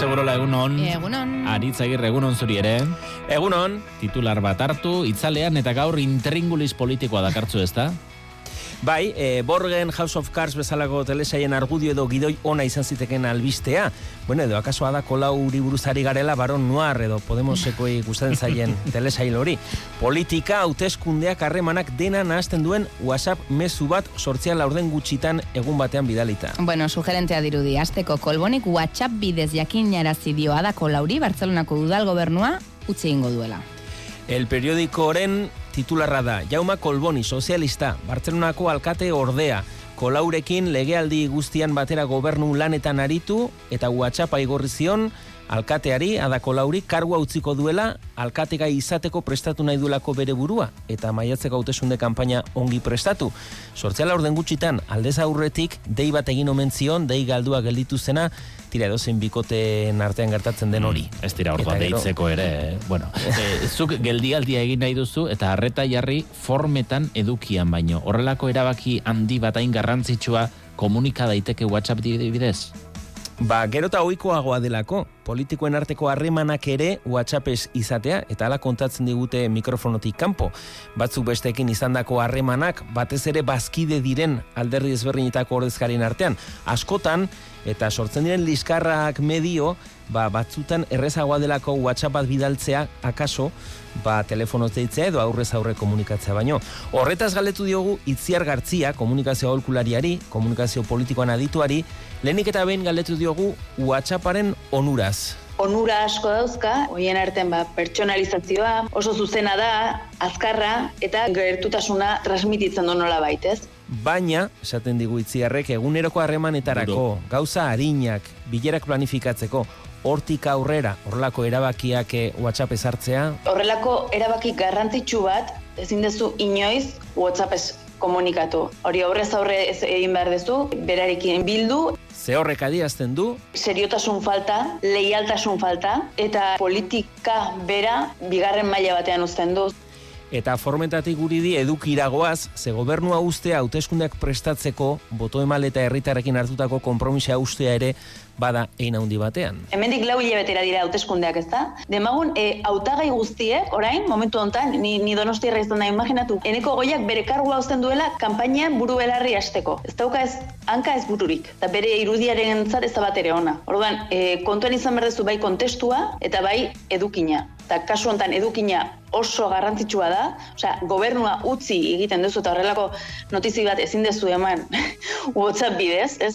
segurola egunon. Egunon. Aritz agirre egunon zuri ere. Egunon. Titular bat hartu, itzalean eta gaur intringulis politikoa dakartzu ez da? Bai, e, Borgen House of Cards bezalako telesaien argudio edo gidoi ona izan ziteken albistea. Bueno, edo akaso da kolau buruzari garela baron nuar edo Podemosekoi gustatzen zaien telesail hori. Politika, hauteskundeak harremanak dena nahazten duen WhatsApp mezu bat sortzea laurden gutxitan egun batean bidalita. Bueno, sugerentea dirudi, azteko kolbonik WhatsApp bidez jakin jarazi dioa da kolauri Bartzelonako udal gobernua utzi ingo duela. El periodikoren titularra da, Jauma Kolboni, sozialista, Bartzelonako alkate ordea, kolaurekin legealdi guztian batera gobernu lanetan aritu, eta WhatsApp aigorri zion, alkateari, adako lauri, kargua utziko duela, alkatega izateko prestatu nahi duelako bere burua, eta maiatzeko hautesunde kanpaina ongi prestatu. Sortzeala orden gutxitan, aldez aurretik, dei bat egin omen zion, dei galdua gelditu zena, tira edozein bikoteen artean gertatzen den hori. Mm, ez dira orduan deitzeko ere, eh? bueno. E, zuk geldialdia egin nahi duzu, eta harreta jarri formetan edukian baino. Horrelako erabaki handi bat hain garrantzitsua komunika daiteke WhatsApp bidez? Ba, gero eta oikoagoa delako, politikoen arteko harremanak ere WhatsAppez izatea, eta ala kontatzen digute mikrofonotik kanpo. Batzuk bestekin izandako harremanak, batez ere bazkide diren alderri ezberdinetako ordezkarien artean. Askotan, eta sortzen diren liskarrak medio, ba, batzutan errezagoa delako WhatsApp bat bidaltzea, akaso, ba, telefonoz deitzea edo aurrez aurre komunikatzea baino. Horretaz galetu diogu, itziar gartzia, komunikazio aholkulariari, komunikazio politikoan adituari, lehenik eta behin galetu diogu WhatsApparen onuraz. Onura asko dauzka, hoien artean ba, pertsonalizazioa, oso zuzena da, azkarra eta gertutasuna transmititzen du nola baitez. Baina, esaten digu itziarrek, eguneroko harremanetarako, gauza harinak, bilerak planifikatzeko, hortik aurrera, horrelako erabakiak eh, WhatsApp ezartzea? Horrelako erabaki garrantzitsu bat, ezin dezu inoiz WhatsAppez komunikatu. Hori aurrez aurre ez egin behar dezu, berarekin bildu. Ze horrek adiazten du? Seriotasun falta, leialtasun falta, eta politika bera bigarren maila batean uzten du. Eta formetatik guri di edukiragoaz, ze gobernua ustea hauteskundeak prestatzeko, boto emal eta herritarrekin hartutako kompromisia ustea ere, bada ein handi batean. Hemendik lau hilabetera dira hauteskundeak, ezta? Demagun e, hautagai guztiek, orain, momentu hontan, ni ni Donostiarra izan da imaginatu. Eneko goiak bere kargua uzten duela kanpainan buru belarri hasteko. Ez dauka ez hanka ez bururik. Eta bere irudiaren entzat ez da bat ere ona. Orduan, e, kontuan izan berdezu bai kontestua eta bai edukina. Eta kasu hontan edukina oso garrantzitsua da, osea, gobernua utzi egiten duzu eta horrelako notizi bat ezin dezu eman WhatsApp bidez, ez?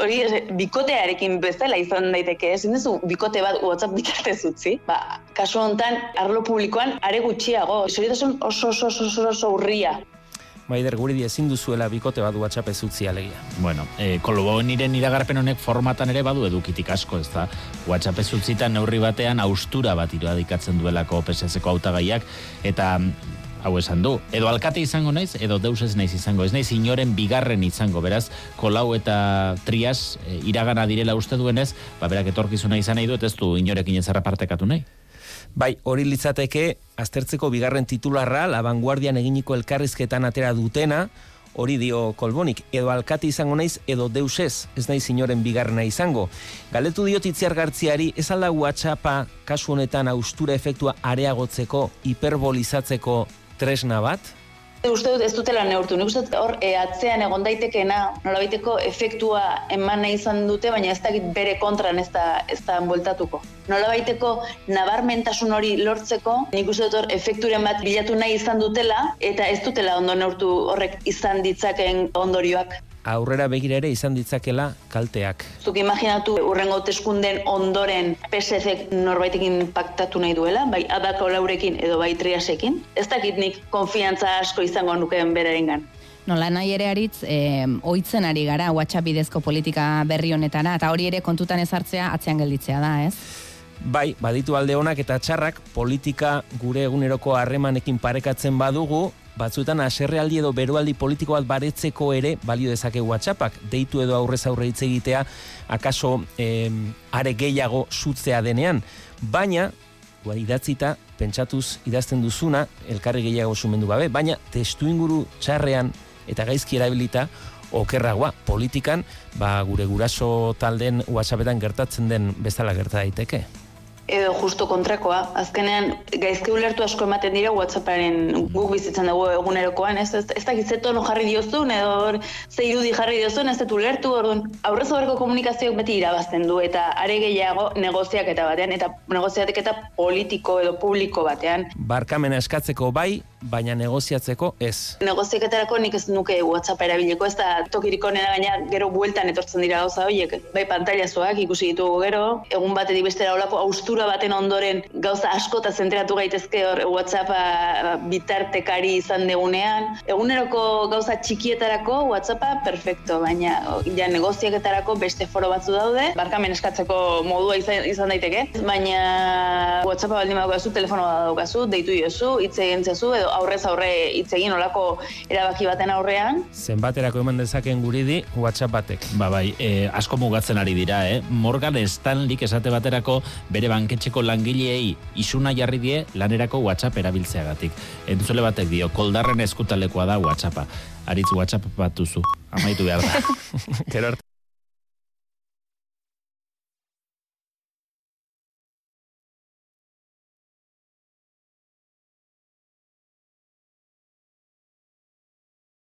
Hori bikotearekin bezala izan daiteke, ezin duzu bikote bat WhatsApp bitartez utzi. Ba, kasu hontan arlo publikoan are gutxiago, seriotasun oso oso oso oso, oso urria. Maider guri ezin duzuela bikote bat WhatsApp ez utzi alegia. Bueno, e, kolobo niren iragarpen honek formatan ere badu edukitik asko, ez da? WhatsApp ez utzitan neurri batean austura bat iradikatzen duelako PSS-ko hautagaiak eta hau esan du, edo alkate izango naiz, edo deus ez naiz izango, ez naiz inoren bigarren izango, beraz, kolau eta trias e, iragana direla uste duenez, ba, berak etorkizuna izan nahi dut, ez du inorekin ez partekatu nahi? Bai, hori litzateke, aztertzeko bigarren titularra, la vanguardian eginiko elkarrizketan atera dutena, hori dio kolbonik, edo alkate izango naiz, edo deus ez, ez naiz inoren bigarrena izango. Galetu dio titziar gartziari, ez alda WhatsAppa kasu honetan austura efektua areagotzeko, hiperbolizatzeko tresna bat? Uste dut ez dutela neurtu, nik uste hor e, atzean egon daitekena nolabaiteko efektua eman nahi izan dute, baina ez dakit bere kontran ez da, ez da bueltatuko. Nolabaiteko nabarmentasun hori lortzeko, nik uste dut hor efekturen bat bilatu nahi izan dutela, eta ez dutela ondo neurtu horrek izan ditzaken ondorioak aurrera begira ere izan ditzakela kalteak. Zuk imaginatu urrengo teskunden ondoren PSZ norbaitekin paktatu nahi duela, bai adako laurekin edo bai triasekin. Ez dakit nik konfiantza asko izango nukeen berarengan. Nola nahi ere aritz, e, oitzen ari gara WhatsApp bidezko politika berri honetara, eta hori ere kontutan ezartzea atzean gelditzea da, ez? Bai, baditu alde honak eta txarrak politika gure eguneroko harremanekin parekatzen badugu, batzuetan aserrealdi edo berualdi politiko bat baretzeko ere balio dezake WhatsAppak, deitu edo aurrez aurre hitz egitea akaso em, are gehiago sutzea denean, baina ba, idatzita, pentsatuz idazten duzuna, elkarri gehiago sumendu gabe, baina testu inguru txarrean eta gaizki erabilita, okerragoa. Politikan, ba, gure guraso talden WhatsAppetan gertatzen den bezala gerta daiteke edo justo kontrakoa. Azkenean, gaizke ulertu asko ematen dira WhatsApparen guk bizitzen dugu egunerokoan, ez, ez, ez dakit tono jarri diozun, edo ze irudi jarri diozun, ez dut ulertu, orduan, aurrez aurreko komunikazioak beti irabazten du, eta are gehiago negoziak eta batean, eta negoziatek eta politiko edo publiko batean. Barkamena eskatzeko bai, baina negoziatzeko ez. Negoziaketarako nik ez nuke WhatsApp erabiliko, ez da tokiriko nena baina gero bueltan etortzen dira gauza horiek. Bai pantailazoak ikusi ditugu gero, egun batetik bestera olako austura baten ondoren gauza askota zentratu gaitezke hor WhatsAppa bitartekari izan degunean. Eguneroko gauza txikietarako WhatsAppa perfecto, baina ja negoziaketarako beste foro batzu daude, barkamen eskatzeko modua izan, izan daiteke, baina WhatsAppa baldin badaukazu, telefonoa daukazu, deitu diozu, hitz egin edo aurrez aurre hitz egin olako erabaki baten aurrean. Zenbaterako eman dezaken guridi WhatsApp batek. Ba bai, e, asko mugatzen ari dira, eh? Morgan Stanley esate baterako bere banketxeko langileei isuna jarri die lanerako WhatsApp erabiltzeagatik. Entzule batek dio, koldarren eskutalekoa da WhatsAppa. Aritz WhatsApp bat duzu. Amaitu behar da.